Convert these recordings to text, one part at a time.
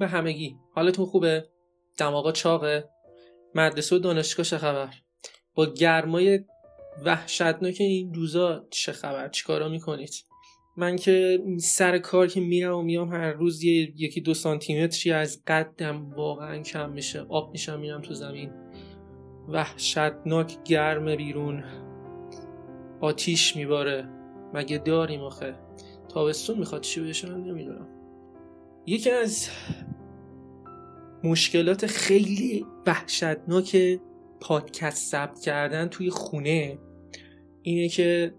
به همگی. حالتون خوبه؟ دماغا چاقه. مدرسه و دانشگاه چه خبر؟ با گرمای وحشتناک این روزا چه خبر؟ چیکارا می‌کنید؟ من که سر کار که میرم و میام هر روز یه یکی دو سانتیمتری از قدم واقعا کم میشه. آب میشم میرم تو زمین. وحشتناک گرم بیرون. آتیش میباره. مگه داریم آخه؟ تابستون می‌خواد چی بشه؟ من نمی‌دونم. یکی از مشکلات خیلی وحشتناک پادکست ثبت کردن توی خونه. اینه که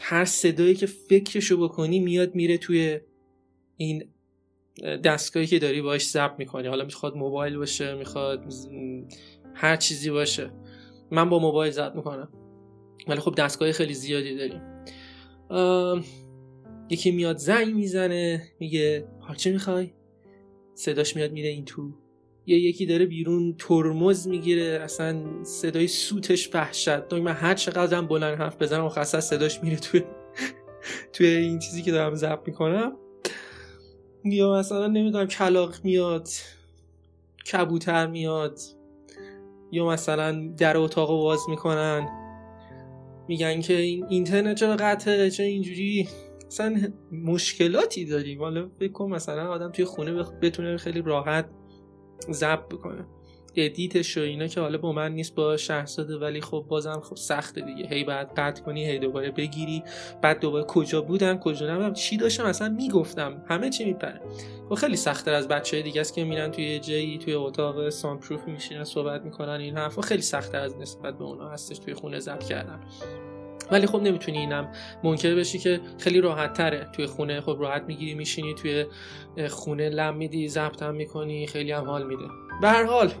هر صدایی که فکرشو بکنی میاد میره توی این دستگاهی که داری باش ضبط می‌کنی. حالا می‌خواد موبایل باشه می‌خواد هر چیزی باشه. من با موبایل ضبط می‌کنم. ولی خب دستگاه خیلی زیادی داریم یکی میاد زنگ می‌زنه میگه چه می‌خوای؟ صداش میاد میره این تو. یه یکی داره بیرون ترمز می‌گیره اصلا صدای سوتش وحشت. من هر چقدرم بلند حرف بزنم و خاصه صداش میره توی توی این چیزی که دارم ضبط می‌کنم. یا مثلا نمی‌دونم کلاق میاد کبوتر میاد یا مثلا در اتاق باز می‌کنن. میگن که این اینترنت چرا قطعه؟ چرا اینجوری؟ مثلا مشکلاتی داریم. حالا فکر مثلا آدم توی خونه بتونه خیلی راحت ضبط بکنه. edit ش و اینا که حالا با من نیست با شهرزاده ولی خب بازم خب سخته دیگه. هی بعد قطع کنی هی دوباره بگیری. بعد دوباره کجا بودم کجا نبودم چی داشتم اصلا می‌گفتم. همه چی میپره. خب خیلی سختتر از بچه های دیگه است که میرن توی جایی توی اتاق sound proof میشینن صحبت می‌کنن این حرفا. خیلی سختتر از نسبت به اونا هستش توی خونه ضبط کردن. ولی خب نمی‌تونی اینم منکر بشی که خیلی راحت تره توی خونه خب راحت می‌گیری میشینی توی خونه لم میدی ضبط هم می‌کنی خیلی هم حال میده. به هر حال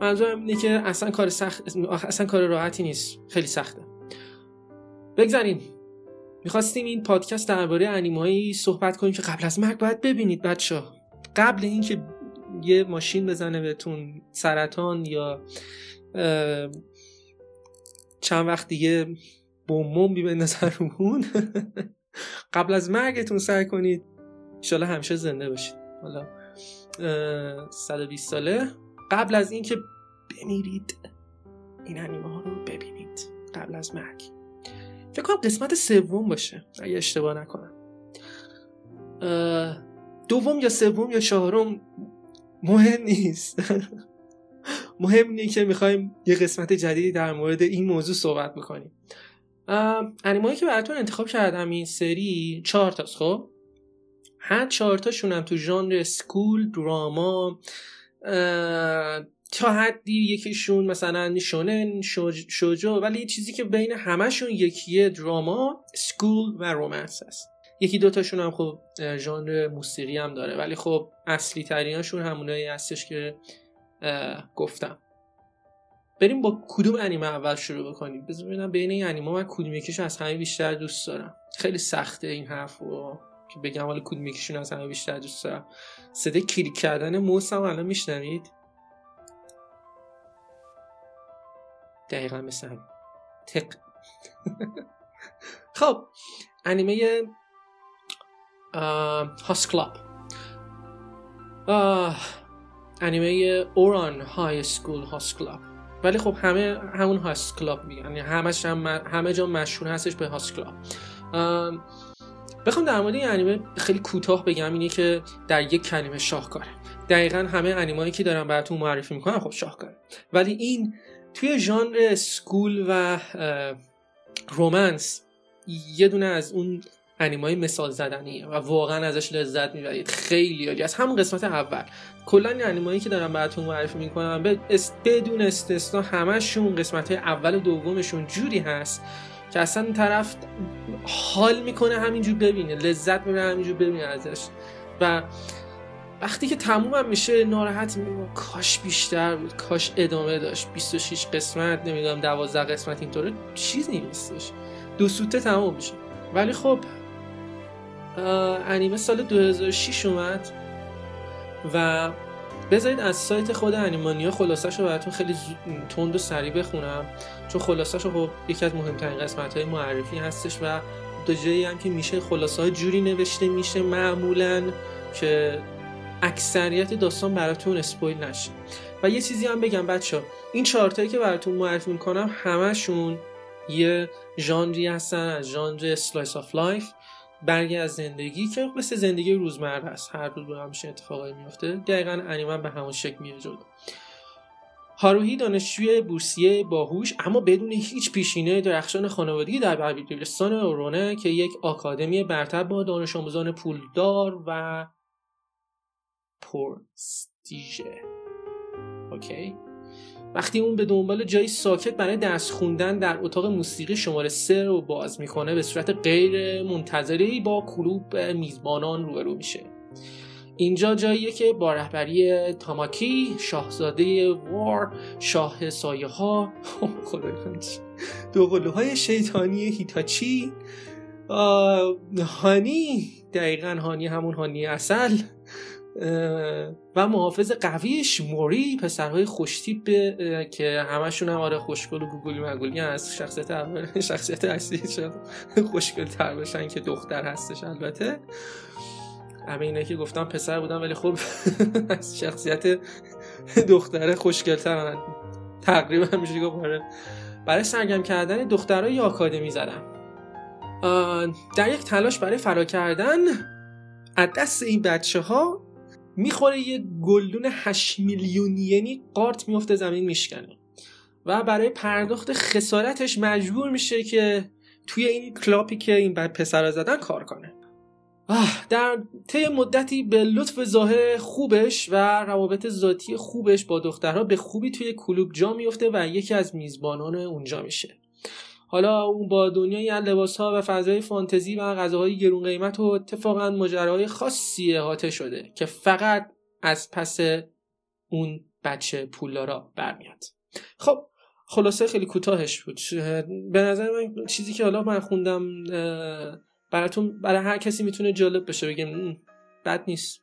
منظورم اینه که اصلا کار سخت اصلا کار راحتی نیست. خیلی سخته. بگذاریم. می‌خواستیم این پادکست درباره انیمایی صحبت کنیم که قبل از مرگ باید ببینید بچه قبل اینکه یه ماشین بزنه بهتون سرطان یا چند وقت دیگه بومبی به نظر اون. قبل از مرگتون سعی کنید. انشالله همیشه زنده باشید. حالا 120 ساله. قبل از اینکه بمیرید این انیمه ها رو ببینید. قبل از مرگ. فکر کنم قسمت سوم باشه اگه اشتباه نکنم. دوم یا سوم یا چهارم مهم نیست. مهم اینه که می‌خوایم یه قسمت جدیدی در مورد این موضوع صحبت می‌کنیم انیمایی که براتون انتخاب کردم این سری چهار تاست خب؟ هر چهار تاشون هم تو ژانر سکول دراما تا حدی یکیشون مثلا شونن شوجو ولی چیزی که بین همشون یکیه دراما سکول و رومنس هست. یکی دوتاشون هم خب ژانر موسیقی هم داره. ولی خب اصلی تریناشون همونایی هستش که گفتم. بریم با کدوم انیمه اول شروع بکنیم؟ بذار ببینم بین این انیمه من کدوم یکیشو از همه بیشتر دوست دارم. خیلی سخته این حرف و که بگم حالا کدوم یکیشون از همه بیشتر دوست دارم. صدای کلیک کردن موس هم الان میشنوید؟ دقیقا مثل هم تق خب انیمه هاس کلاب. انیمه Ouran High School Host Club. ولی خب همه همون Host Club میگن. یعنی همش هم همه جا مشهور هستش به Host Club. بخوام در مورد این انیمه خیلی کوتاه بگم اینه که در یک کلمه شاهکاره. دقیقا همه انیمایی که دارم براتون معرفی می‌کنم خب شاهکاره. ولی این توی ژانر school و romance یه دونه از اون انیمای مثال زدنیه و واقعا ازش لذت می‌برید. خیلی عالی. از همون قسمت اول. کلا این انیمایی که دارم براتون معرفی می‌کنم بدون استثنا همشون قسمت های اول و دومشون جوری هست که اصلا طرف حال می‌کنه همینجور ببینه لذت می‌بره همینجور ببینه ازش. و وقتی که تمومم میشه ناراحت میگم کاش بیشتر بود. کاش ادامه داشت. 26 قسمت نمی‌دونم 12 قسمت اینطوره. چیزی نیستش. دو سوته تموم میشه. ولی خب انیمه سال 2006 اومد و بذارید از سایت خود انیمانیا خلاصش رو براتون خیلی تند و سریع بخونم چون خلاصش رو خب یکی از مهمترین قسمت های معرفی هستش و دو جایی هم که میشه خلاصه ها جوری نوشته میشه معمولا که اکثریت داستان براتون اسپویل نشه. و یه چیزی هم بگم بچه این چارتایی که براتون معرفی می‌کنم همشون یه ژانری هستن از ژانر slice of life برگی از زندگی که مثل زندگی روزمره است. هر روز همیشه اتفاقایی میفته دقیقا انیمه به همون شکل میاد جلو. هاروهی دانشجوی بورسیه باهوش اما بدون هیچ پیشینه درخشان خانوادگی در دبیرستان اورونه که یک آکادمی برتر با دانش آموزان پولدار و پرستیژه. اوکی؟ وقتی اون به دنبال جایی ساکت برای درس خوندن در اتاق موسیقی شماره سه رو باز می‌کنه به صورت غیر منتظری با کلوب میزبانان روبرو میشه. اینجا جاییه که با رهبری تاماکی شاهزاده وار شاه سایه ها دو های شیطانی هیتاچی. هانی دقیقا هانی همون هانی اصل. و محافظ قویش موری پسرهای خوشتیپ که همشون هم آره خوشگل و گوگلی مگولی از شخصیت اول شخصیت اصلی شد خوشگل تر بشن که دختر هستش البته. همه اینه که گفتم پسر بودم ولی خب از شخصیت دختره خوشگلتر تقریبا میشه گفت آره. برای سرگرم کردن دخترای آکادمی زدم. در یک تلاش برای فرا کردن از دست این بچه ها می‌خوره یه گلدون 8 میلیون ینی قارت میفته زمین میشکنه. و برای پرداخت خسارتش مجبور میشه که توی این کلاپی که این بعد پسر زدن کار کنه. در طی مدتی به لطف ظاهر خوبش و روابط ذاتی خوبش با دخترها به خوبی توی کلوب جا میفته و یکی از میزبانان اونجا میشه. حالا اون با دنیای لباس ها و فضای فانتزی و غذاهای گرون قیمت و اتفاقا ماجراهای خاصی احاطه شده که فقط از پس اون بچه پولدارا برمیاد. خب خلاصه خیلی کوتاهش بود. به نظر من چیزی که حالا من خوندم براتون برای هر کسی می‌تونه جالب بشه بگم بد نیست.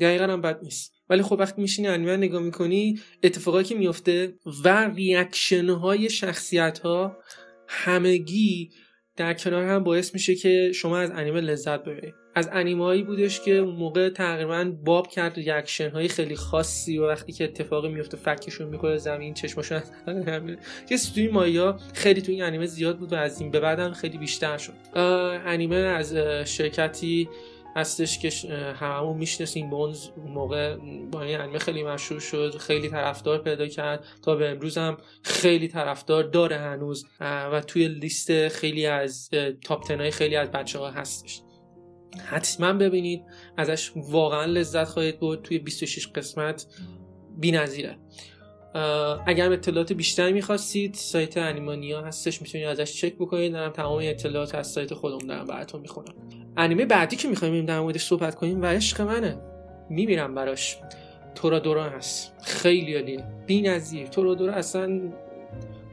دقیقا هم بد نیست. ولی خب وقتی میشینی انیمه نگاه می‌کنی اتفاقایی که میفته و reaction های شخصیت ها همگی در کنار هم باعث میشه که شما از انیمه لذت ببرید. از انیمه بودش که موقع تقریبا باب کرد reaction های خیلی خاصی و وقتی که اتفاقی میفته فکشون می‌کنه زمین چشمشون که توی مایا خیلی توی این انیمه زیاد بود و از این به بعدم خیلی بیشتر شد. انیمه از شرکتی هستش که هممون می‌شناسیم. بونز موقع با این انیمه خیلی مشهور شد خیلی طرفدار پیدا کرد. تا به امروز هم خیلی طرفدار داره هنوز و توی لیست خیلی از تاپ تنهای خیلی از بچه ها هستش. حتما ببینید ازش واقعا لذت خواهید بود توی 26 قسمت. بی نظیره. اگر اطلاعات بیشتری می‌خواستید سایت انیمانیا هستش. می‌تونید ازش چک بکنید. دارم تمام اطلاعات از سایت خودم دارم براتون می‌خونم. انیمه بعدی که می‌خوایم در موردش صحبت کنیم و عشق منه. میمیرم براش. تورادورا هست. خیلی عالیه. بی نظیر تورادورا اصلا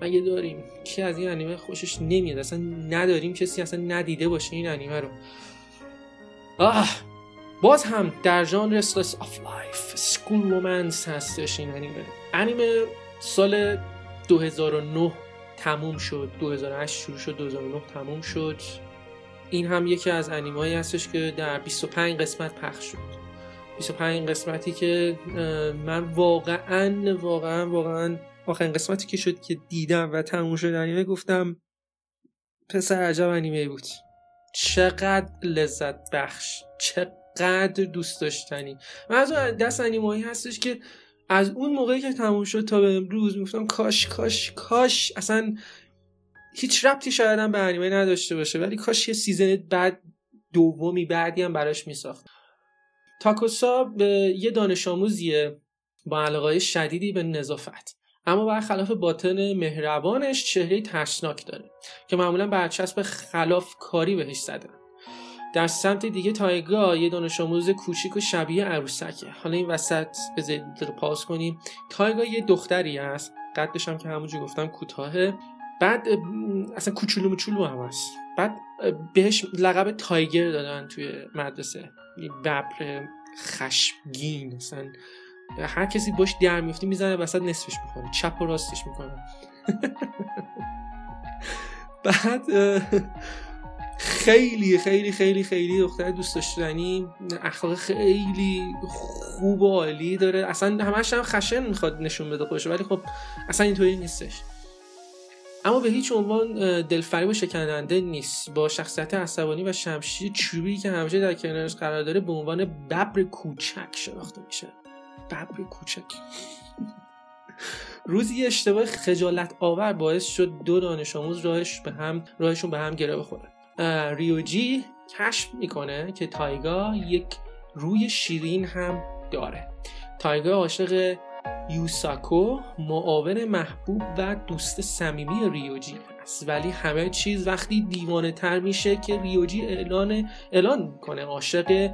مگه داریم؟ کی از این انیمه خوشش نمیاد؟ اصلا نداریم کسی اصلا ندیده باشه این انیمه رو. آه! باز هم در ژانر slice of life school romance هستش این انیمه. انیمه سال 2009 تموم شد. 2008 شروع شد 2009 تموم شد. این هم یکی از انیمایی هستش که در 25 قسمت پخش شد. 25 قسمتی که من واقعا واقعا واقعا آخرین قسمتی که شد که دیدم و تموم شد انیمه گفتم پسر عجب انیمه بود. چقدر لذت بخش. چقدر دوست داشتنی. من از دست انیمایی هستش که از اون موقعی که تموم شد تا به امروز می‌گفتم کاش کاش کاش اصلا هیچ ربطی شاید هم به انیمه نداشته باشه ولی کاش یه سیزن بعد دومی بعدی هم براش میساخت. تاکوسا یه دانش آموزیه با علاقه شدیدی به نظافت. اما برخلاف باطن مهربانش چهره ترسناک داره که معمولا برچسب خلاف کاری بهش زدن در سمت دیگه تایگا یه دانش آموز کوچیک و شبیه عروسکه. حالا این وسط به پاس کنیم. تایگا یه دختری هست. قدش هم که همونجور گفتم کوتاهه. بعد اصلا کوچولو مچولو هم هست. بعد بهش لقب تایگر دادن توی مدرسه. ببر خشمگین اصلا هر کسی باش در میفته می‌زنه وسط نصفش می‌کنه. چپ و راستش می‌کنه. بعد خیلی خیلی خیلی خیلی دختر دوست داشتنی. اخلاق خیلی خوب و عالی داره. اصلا همش هم خشن می‌خواد نشون بده خودش ولی خب اصلا اینطوری نیستش. اما به هیچ عنوان دلفریب و شکننده نیست. با شخصیت عصبانی و شمشیر چوبی که همیشه در کنارش قرار داره به عنوان ببر کوچک شناخته میشه. ببر کوچک. روزی اشتباه خجالت آور باعث شد دو دانش آموز راهش به هم راهشون به هم گره بخوره ریوجی کشف می‌کنه که تایگا یک روی شیرین هم داره. تایگا عاشق یوساکو معاون محبوب و دوست صمیمی ریوجی است. ولی همه چیز وقتی دیوانه تر میشه که ریوجی اعلان اعلان کنه عاشق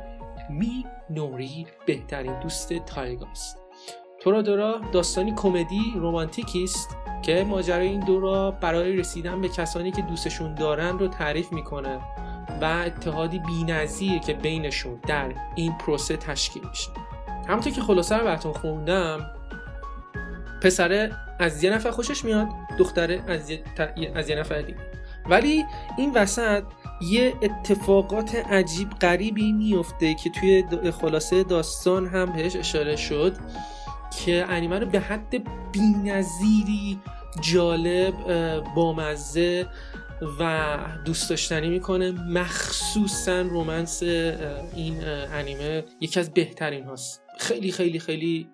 می نوری بهترین دوست تایگاست. تورا دورا داستانی کمدی رومانتیکی است که ماجرای این دو را برای رسیدن به کسانی که دوستشون دارن رو تعریف می‌کنه و اتحادی بینظیر که بینشون در این پروسه تشکیل میشه. همونطور که خلاصه رو براتون خوندم پسره از یه نفر خوشش میاد دختره از یه, از یه نفر دیگه. ولی این وسط یه اتفاقات عجیب غریبی میفته که توی خلاصه داستان هم بهش اشاره شد که انیمه رو به حد بینظیری جالب بامزه و دوست داشتنی می‌کنه. مخصوصا رومنس این انیمه یکی از بهترین هاست. خیلی خیلی خیلی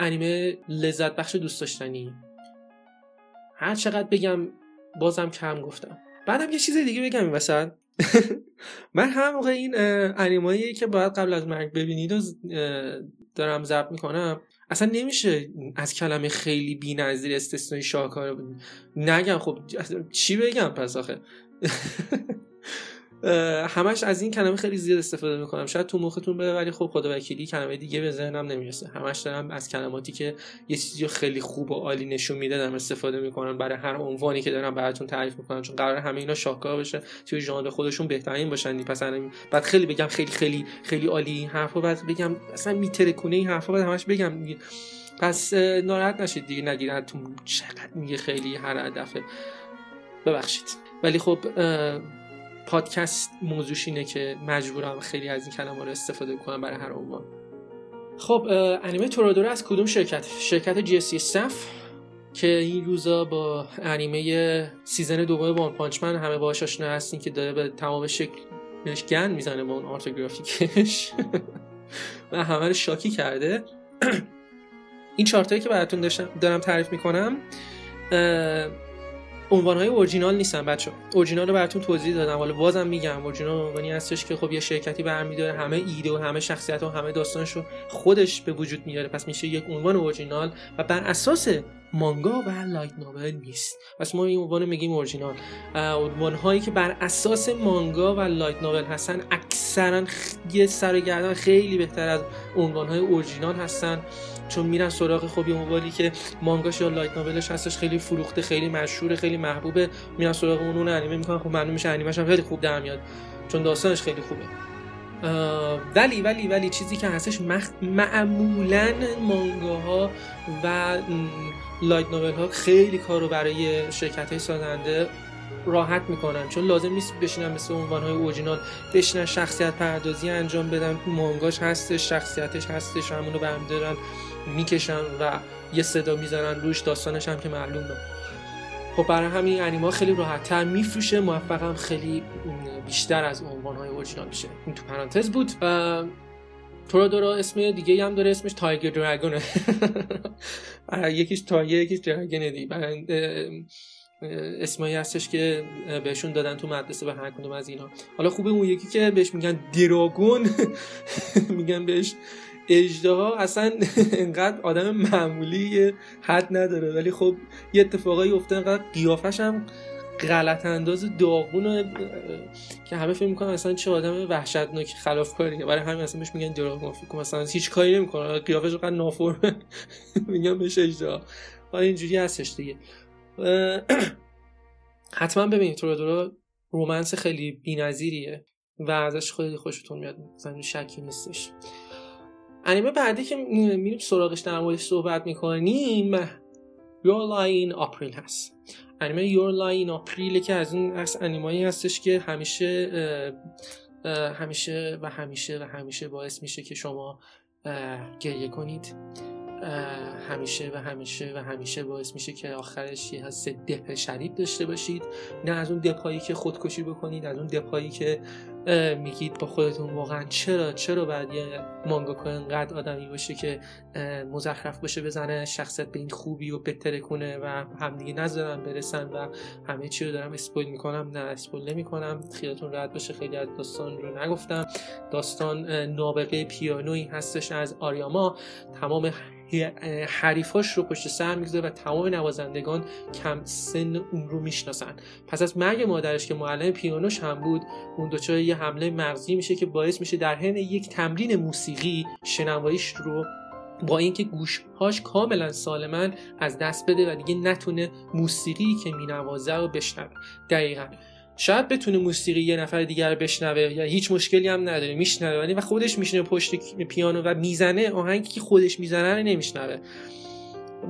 انیمه لذت بخش دوست داشتنی. هر چقدر بگم بازم کم گفتم. بعدم یه چیز دیگه بگم این من هم موقع این انیمایی که باید قبل از مرگ ببینید و دارم ضبط می‌کنم اصلا نمیشه از کلمه خیلی بی نظیر استثنایی شاهکار نگم خب چی بگم پس آخه؟ همش از این کلمه خیلی زیاد استفاده می‌کنم. شاید تو مختون بره ولی خب خدا وکیلی کلمه دیگه به ذهنم نمی‌رسه. همش دارم از کلماتی که یه چیزی خیلی خوب و عالی نشون میده دارم استفاده می‌کنم برای هر عنوانی که دارم براتون تعریف می‌کنم. چون قرار همه اینا شاهکار بشه توی ژانر خودشون بهترین باشن. پس بعد خیلی بگم خیلی خیلی خیلی عالی این حرفا بعد بگم اصلا میترکونه این حرفا بعد همش بگم پس ناراحت نشید دیگه نگیرتون چقدر میگه خیلی هر دفعه ببخشید. ولی خب پادکست موضوعش اینه که مجبورم خیلی از این کلمه رو استفاده کنم برای هر عنوان. خب انیمه تورادورا از کدوم شرکت؟ شرکت J.C.Staff که این روزا با انیمه season دوم One Punch Man همه باهاش آشنا هستین که داره به تمام شکل بهش گند می‌زنه با اون art و گرافیکش. و همه رو شاکی کرده. این چارتایی که براتون دارم تعریف می‌کنم عنوان های اورجینال نیستن بچه اورجینال رو براتون توضیح دادم. حالا بازم میگم اورجینال عنوانی هستش که خب یه شرکتی برمیداره همه ایده و همه شخصیت و همه داستانش رو خودش به وجود میاره. پس میشه یک عنوان اورجینال و بر اساس مانگا و light novel نیست. پس ما این عنوان میگیم اورجینال. عنوان هایی که بر اساس مانگا و light novel هستن اکثرا یه سر و گردن خیلی بهتر از عنوان های اورجینال هستن. چون میرن سراغ خب یه که مانگاش یا light novel ش هستش خیلی فروخته خیلی مشهور خیلی محبوبه. میرن سراغ اون اون انیمه می‌کنن. خب معلوم میشه انیمهش هم خیلی خوب در میاد. چون داستانش خیلی خوبه. ولی ولی ولی چیزی که هستش مخ... معمولا مانگاها و لایت نوول ها خیلی کار رو برای شرکت های سازنده راحت می‌کنن. چون لازم نیست بشینن مثل عنوان های اورجینال بشینن شخصیت پردازی انجام بدن. مانگاش هستش شخصیتش هستش همونو برمیدارن می‌کشن و یه صدا می‌زنن روش داستانش هم که معلومه. خب برای همین انیما خیلی راحت تر میفروشه موفقم خیلی بیشتر از عنوان های اورجینال میشه. این تو پرانتز بود. دورا اسم دیگه هم داره اسمش تایگر دراگونه. یکیش تایگر یکیش دراگونه دی. اسمایی هستش که بهشون دادن تو مدرسه به هر کدوم از اینا. حالا خوبه اون یکی که بهش میگن دراگون. میگن بهش اجدها اصلا انقدر آدم معمولی حد نداره. ولی خب یه اتفاقایی افته انقدر قیافش هم غلط انداز داغون که همه فکر می‌کنن اصلا چه آدم وحشتناک خلافکاریه. برای همین اصلا بهش میگن دراگون فکر مثلا هیچ کاری نمی‌کنه. قیافش انقدر نافرمه میگن بهش اجدها. حالا اینجوری هستش دیگه. حتما ببینید تورادورا رومنس خیلی بی‌نظیریه و ازش خیلی خوشتون میاد. مثلا شکی نیستش. انیمه بعدی که میریم سراغش در موردش صحبت می‌کنیم Your Lie in April هست. انیمه Your Lie in April که از اون از انیمایی هستش که همیشه همیشه و همیشه و همیشه باعث میشه که شما گریه کنید. همیشه و همیشه و همیشه باعث میشه که آخرش یه حس دپ شدید داشته باشید. نه از اون دپایی که خودکشی بکنید از اون دپایی که میگید با خودتون واقعا چرا چرا باید یه مانگاکا انقدر آدمی باشه که مزخرف باشه بزنه شخصیت به این خوبی و بتره کنه و همدیگه نذارن برسن و همه چی رو دارم اسپویل می‌کنم. نه اسپویل نمی‌کنم. خیالتون راحت باشه. خیلی از داستان رو نگفتم. داستان نابغه پیانویی هستش از آریاما. تمام حریفاش رو پشت سر می‌گذاره و تمام نوازندگان کم سن اون رو می‌شناسن. پس از مرگ مادرش که معلم پیانوش هم بود اون دچار یه حمله مغزی میشه که باعث میشه در حین یک تمرین موسیقی شنواییش رو با اینکه گوشهاش کاملا سالمن از دست بده و دیگه نتونه موسیقی که مینوازه رو بشنوه. دقیقا. شاید بتونه موسیقی یه نفر دیگر بشنوه یا هیچ مشکلی هم نداره میشنوه. ولی و خودش میشنه پشت پیانو و می‌زنه آهنگی که خودش می‌زنه رو نمیشنوه.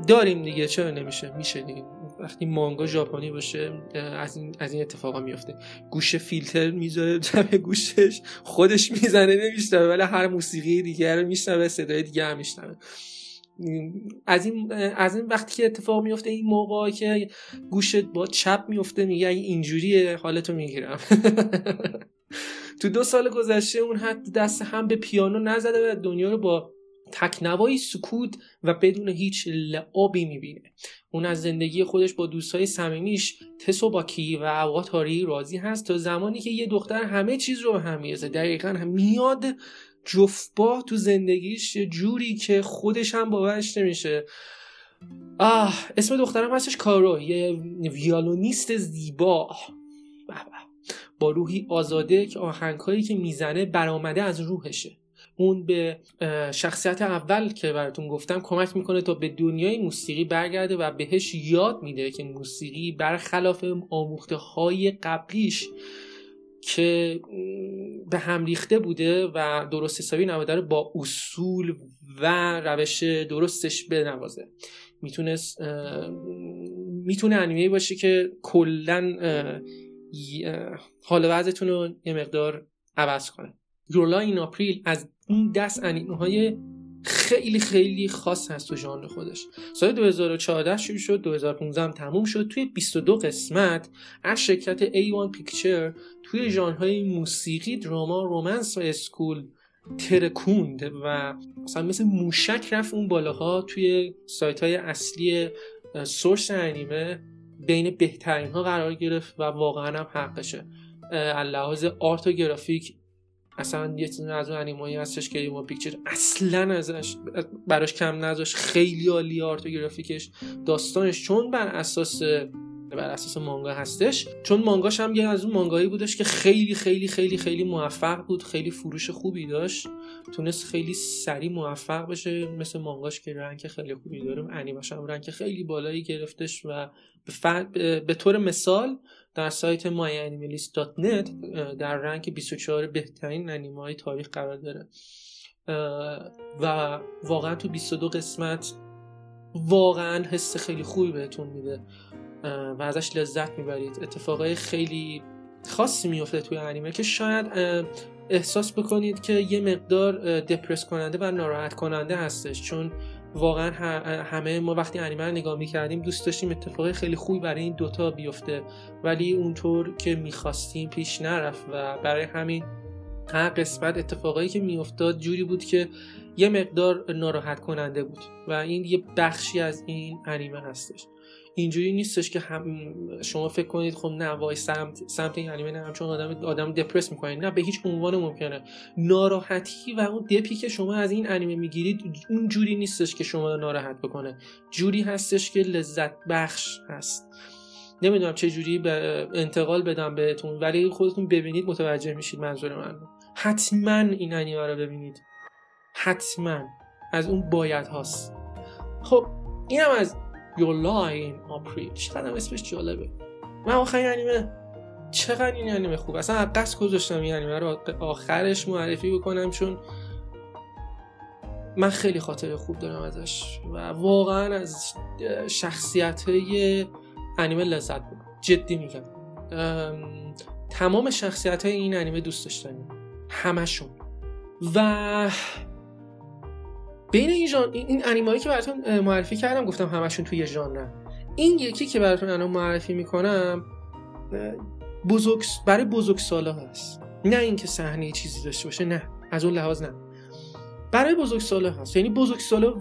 داریم دیگه چرا نمیشه؟ میشه دیگه. وقتی مانگا ژاپنی باشه از این از این اتفاقا میفته گوش فیلتر می‌ذاره جمع گوشش خودش می‌زنه نمیشنوه. ولی هر موسیقی دیگر رو میشنوه صدای دیگه هم میشنوه. از این از این وقتی که اتفاق میفته این موقع که گوشت با چپ میفته میگه اینجوریه حالتو می‌گیرم. تو دو سال گذشته اون حد دست هم به پیانو نزده و دنیا رو با تکنوایی سکوت و بدون هیچ لعابی می‌بینه. اون از زندگی خودش با دوستای صمیمیش تسوباکی و اواتاری راضی هست تا زمانی که یه دختر همه چیز رو به هم می‌رسه دقیقا هم میاد جفتبا تو زندگیش یه جوری که خودش هم باورش نمیشه. آه اسم دخترم هستش کارو یه ویالونیست زیبا. با روحی آزاده که آهنگهایی که می‌زنه برآمده از روحشه. اون به شخصیت اول که براتون گفتم کمک می‌کنه تا به دنیای موسیقی برگرده و بهش یاد میده که موسیقی برخلاف آموخته های قبلیش که به هم ریخته بوده و درست حسابی نواده رو با اصول و روش درستش بنوازه. می‌تونست می‌تونه انیمه باشه که کلا حال وضعتون رو یه مقدار عوض کنه. یورلا این آپریل از این دست انیمه های خیلی خیلی خاص هست تو ژانر خودش. سال 2014 شروع شد 2015 هم تموم شد. توی 22 قسمت از شرکت A1 Picture توی ژانرهای موسیقی دراما romance و school ترکوند و مثلا مثل موشک رفت اون بالاها توی سایت های اصلی source انیمه بین بهترین ها قرار گرفت و واقعا هم حقشه. لحاظ art و گرافیک اصلا یه چیز از اون انیمایی هستش که ما Picture اصلا ازش براش کم نذاشت خیلی عالی art و گرافیکش داستانش چون بر اساس بر اساس مانگا هستش چون مانگاش هم یه از اون مانگایی بودش که خیلی خیلی خیلی خیلی موفق بود خیلی فروش خوبی داشت. تونست خیلی سریع موفق بشه. مثل مانگاش که رنگ خیلی خوبی داره. انیماش هم رنگ خیلی بالایی گرفتش و به, به طور مثال در سایت myanimalist.net در رنگ 24 بهترین انیمه های تاریخ قرار داره. و واقعا تو 22 قسمت واقعا حس خیلی خوبی بهتون میده و ازش لذت می‌برید. اتفاقای خیلی خاصی میفته توی انیمه که شاید احساس بکنید که یه مقدار دپرس کننده و ناراحت کننده هستش. چون واقعا همه ما وقتی انیمه رو نگاه می‌کردیم دوست داشتیم اتفاقی خیلی خوبی برای این دوتا بیفته. ولی اونطور که می‌خواستیم پیش نرفت و برای همین هر قسمت اتفاقایی که میافتاد جوری بود که یه مقدار ناراحت کننده بود. و این یه بخشی از این انیمه هستش. اینجوری نیستش که هم شما فکر کنید خب نه وای سمت سمت این انیمه نه چون آدم آدم دپرس می‌کنه. نه به هیچ عنوان ممکنه. ناراحتی و اون دپی که شما از این انیمه می‌گیرید اون جوری نیستش که شما ناراحت بکنه. جوری هستش که لذت بخش هست. نمی‌دونم چه جوری به انتقال بدم بهتون ولی خودتون ببینید متوجه میشید منظور من. حتما این انیمه رو ببینید. حتما. از اون باید هاست خب اینم از Your in April چقدر اسمش جالبه. من آخرین انیمه چقدر این انیمه خوب اصلا قصد گذاشتم این انیمه رو. آخرش معرفی بکنم چون من خیلی خاطر خوب دارم ازش و واقعا از شخصیت های انیمه لذت بودم جدی میگم. تمام شخصیت های این انیمه دوست داشتنی. همشون. و بین این جان این انیمه هایی که براتون معرفی کردم گفتم همشون توی ژانر. این یکی که براتون الان معرفی می‌کنم بزرگ برای بزرگ ساله هست. نه اینکه صحنه چیزی داشته باشه نه. از اون لحاظ نه. برای بزرگ ساله هست. یعنی بزرگ ساله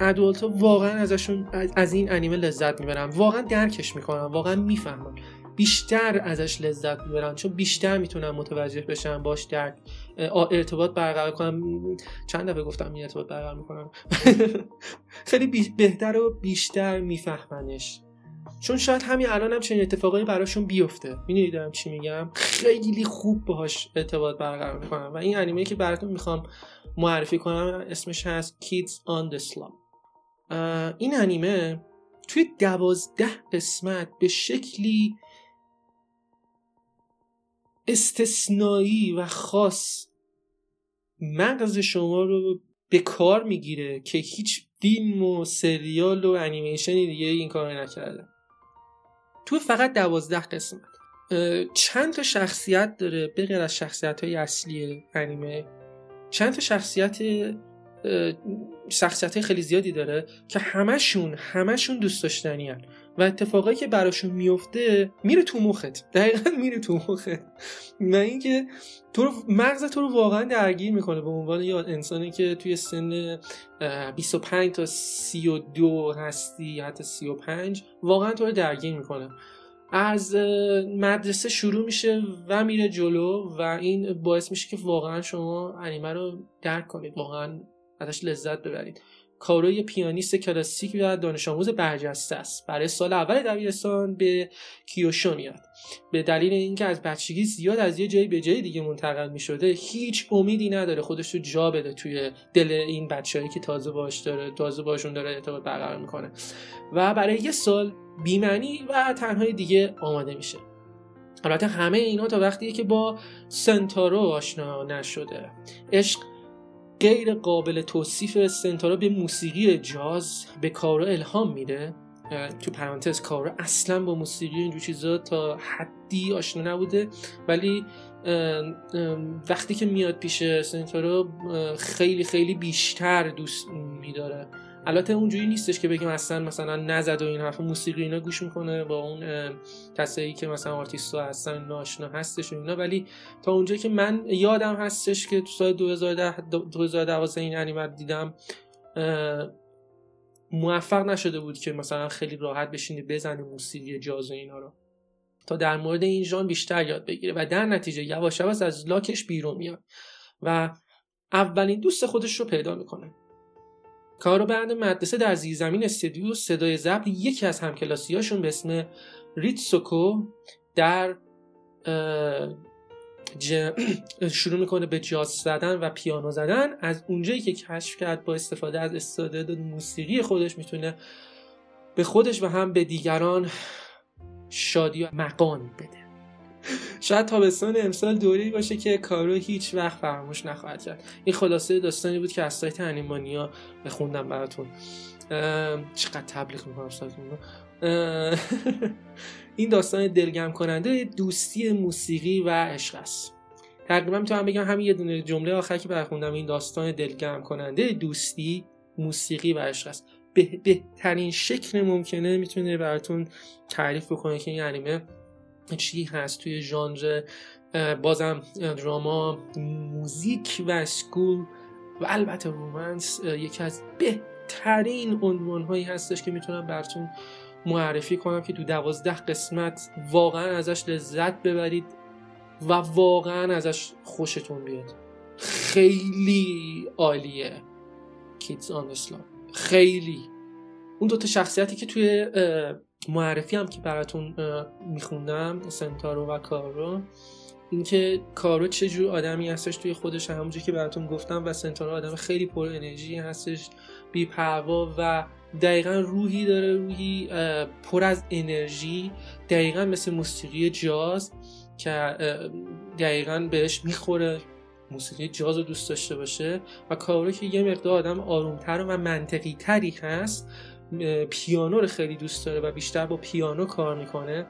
ادوالت واقعا ازشون از این انیمه لذت می‌برن. واقعا درکش می‌کنن. واقعا می‌فهمن. بیشتر ازش لذت می‌برن چون بیشتر می‌تونن متوجه بشن باش درک ارتباط برقرار کنم. چند دفعه گفتم این ارتباط برقرار می‌کنم. خیلی بهتر و بیشتر میفهمنش. چون شاید همین الان هم چنین اتفاقایی براشون بیفته. می‌دونید دارم چی میگم؟ خیلی خوب باهاش ارتباط برقرار می‌کنم. و این انیمه که براتون می‌خوام معرفی کنم اسمش هست Kids on the Slum. این انیمه توی دوازده قسمت به شکلی استثنایی و خاص مغز شما رو به کار می‌گیره که هیچ فیلم و سریال و انیمیشنی دیگه این کار نکرده. تو فقط دوازده قسمت. چند تا شخصیت داره؟ به غیر از شخصیت های اصلی انیمه. چند تا شخصیت شخصیت خیلی زیادی داره که همشون همشون دوست داشتنی و اتفاقایی که براشون میفته میره تو مخت. دقیقا میره تو مخت. و اینکه تو رو مغز تو رو واقعا درگیر می‌کنه به عنوان یا انسانی که توی سن 25 تا 32 هستی حتی 35 واقعا تو رو درگیر می‌کنه. از مدرسه شروع میشه و میره جلو و این باعث میشه که واقعا شما انیمه رو درک کنید. واقعا ازش لذت ببرید. کارو یه پیانیست کلاسیک و دانش آموز برجسته است. برای سال اول دبیرستان به کیوشو میاد. به دلیل اینکه از بچگی زیاد از یه جایی به جای دیگه منتقل می شده هیچ امیدی نداره خودش رو جا بده توی دل این بچههایی که تازه باش داره تازه باشون داره ارتباط برقرار می‌کنه. و برای یه سال بیمنی و تنهای دیگه آماده میشه. البته همه اینا تا وقتی که با سنتارو آشنا نشده. عشق غیر قابل توصیف سنتارا به موسیقی جاز به کارو الهام میده. تو پرانتز کارو اصلا با موسیقی اینجور چیزا تا حدی آشنا نبوده. ولی وقتی که میاد پیش سنتارا خیلی خیلی بیشتر دوست میداره. البته اونجوری نیستش که بگیم اصلا مثلا نزد و این حرف موسیقی اینا گوش می‌کنه با اون کسایی که مثلا آرتیستا هستن ناشنا هستش و اینا. ولی تا اونجایی که من یادم هستش که تو سال 2010 2012 این انیمه دیدم موفق نشده بود که مثلا خیلی راحت بشینی بزنی موسیقی جاز و اینا رو. تا در مورد این ژان بیشتر یاد بگیره. و در نتیجه یواش یواش از لاکش بیرون میاد و اولین دوست خودش رو پیدا می‌کنه. کارو بعد مدرسه در زیرزمین استودیو صدای ضبط یکی از همکلاسیاشون به اسم ریتسوکو در شروع می‌کنه به جاز زدن و پیانو زدن. از اونجایی که کشف کرد با استفاده از استعداد موسیقی خودش می‌تونه به خودش و هم به دیگران شادی و مقام بده. شاید تابستان امسال دوری باشه که کارو هیچ وقت فراموش نخواهد کرد. این خلاصه داستانی بود که از سایت انیمانیا بخوندم براتون. چقدر تبلیغ می‌کنم سایتون این داستان دلگرم کننده دوستی موسیقی و عشق است. تقریبا می‌تونم بگم همین یه دونه جمله آخر که برخوندم. این داستان دلگرم کننده دوستی موسیقی و عشق است. به بهترین شکل ممکنه می‌تونه براتون تعریف بکنه که این انیمه چی هست توی ژانر بازم دراما موزیک و اسکول و البته رومنس یکی از بهترین عنوان هایی هستش که می‌تونم براتون معرفی کنم که تو دوازده قسمت واقعا ازش لذت ببرید و واقعا ازش خوشتون بیاد. خیلی عالیه. کیدز آن اسلام خیلی. اون دوتا شخصیتی که توی معرفی هم که براتون میخوندم سنتارو و کارو. اینکه کارو چه جور آدمی هستش توی خودش همونجوری که براتون گفتم و سنتارو آدم خیلی پر انرژی هستش بی پروا و دقیقا روحی داره روحی پر از انرژی دقیقا مثل موسیقی جاز که دقیقا بهش می‌خوره موسیقی جاز رو دوست داشته باشه. و کارو که یه مقدار آدم آرومتر و منطقی تری هست پیانو رو خیلی دوست داره و بیشتر با پیانو کار می‌کنه.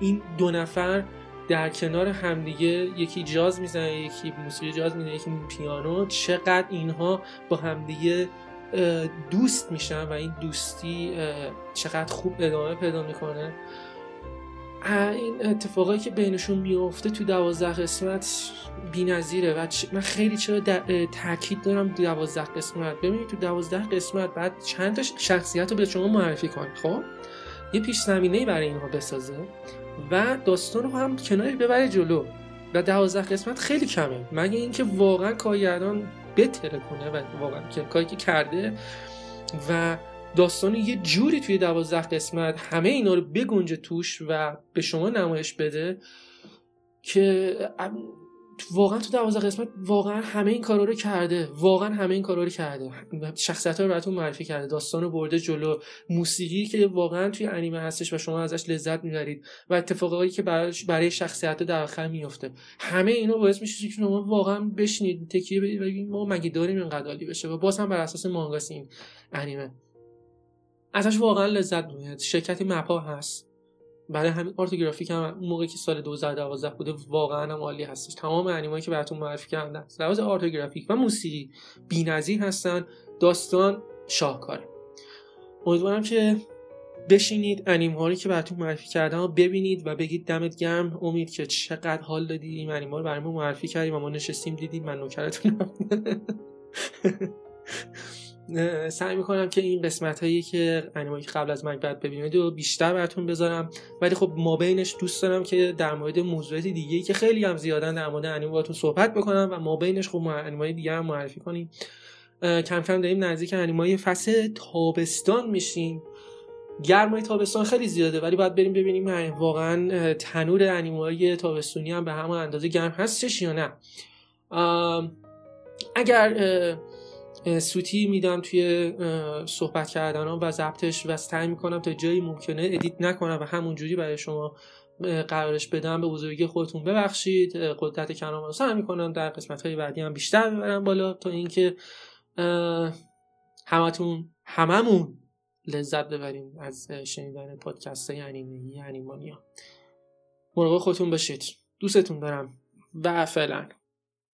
این دو نفر در کنار همدیگه یکی جاز می‌زنه یکی موسیقی جاز می‌زنه یکی پیانو. چقدر اینها با همدیگه دوست میشن و این دوستی چقدر خوب ادامه پیدا می‌کنه. این اتفاقایی که بینشون میفته تو دوازده قسمت نظیره و من خیلی چرا تاکید دارم دوازده قسمت. ببینید تو دوازده قسمت بعد چند تا شخصیت رو به شما معرفی کنید خب؟ یه پیش زمینه برای اینها بسازه و داستان رو هم کناری ببره جلو و دوازده قسمت خیلی کمه. مگه اینکه واقعا کارگردان بتره کنه و واقعا کاری که کرده و داستان یه جوری توی دوازده قسمت همه اینا رو بگنجه توش و به شما نمایش بده که واقعا تو دوازده قسمت واقعا همه این کارا رو کرده. واقعا همه این کارا رو کرده. شخصیت ها رو براتون معرفی کرده. داستان رو برده جلو. موسیقی که واقعا توی انیمه هستش و شما ازش لذت می‌برید و اتفاقایی که برای شخصیت در آخر میفته همه اینا باعث میشه که شما واقعا بشینید. تکیه بدید ما مگه داریم اینقدر عالی بشه؟ و باز هم بر اساس مانگاس این انیمه. ازش واقعا لذت می‌برید شرکتی مپا هست. برای همین آرتوگرافیک هم اون موقعی که سال 2012 بوده واقعا هم عالی هستش. تمام انیمایی که براتون معرفی کردم لحاظ آرتوگرافیک و موسیقی بی‌نظیر هستن. داستان شاهکاره. امیدوارم که بشینید انیم هایی که براتون معرفی کردم ببینید و بگید دمت گرم. امید که چقدر حال دادی این انیم رو برامون معرفی کردیم و ما نشستیم دیدیم. من نوکرتونم. سعی می‌کنم که این قسمت هایی که انیمایی قبل از بعد ببینید و بیشتر براتون بذارم. ولی خب ما بینش دوست دارم که در مورد موضوعات دیگه که خیلی هم زیادن در مورد انیمه باهاتون صحبت بکنم و ما بینش خب انیمای دیگه هم معرفی کنیم. کم کم داریم نزدیک انیمای فصل تابستان میشیم. گرمای تابستان خیلی زیاده ولی باید بریم ببینیم واقعا تنور انیمای تابستونی هم به همون اندازه گرم هستش یا نه. اگر سوتی میدم توی صحبت کردن و ضبطش و سعی می‌کنم تا جایی ممکنه ادیت نکنم و همونجوری برای شما قرارش بدم به بزرگی خودتون ببخشید. قدرت کلام رو سعی می‌کنم در قسمت های بعدی هم بیشتر ببرم بالا تا اینکه همتون هممون لذت ببریم از شنیدن پادکست های انیمه انیمانیا مراقب خودتون باشید. دوستتون دارم. و فعلا.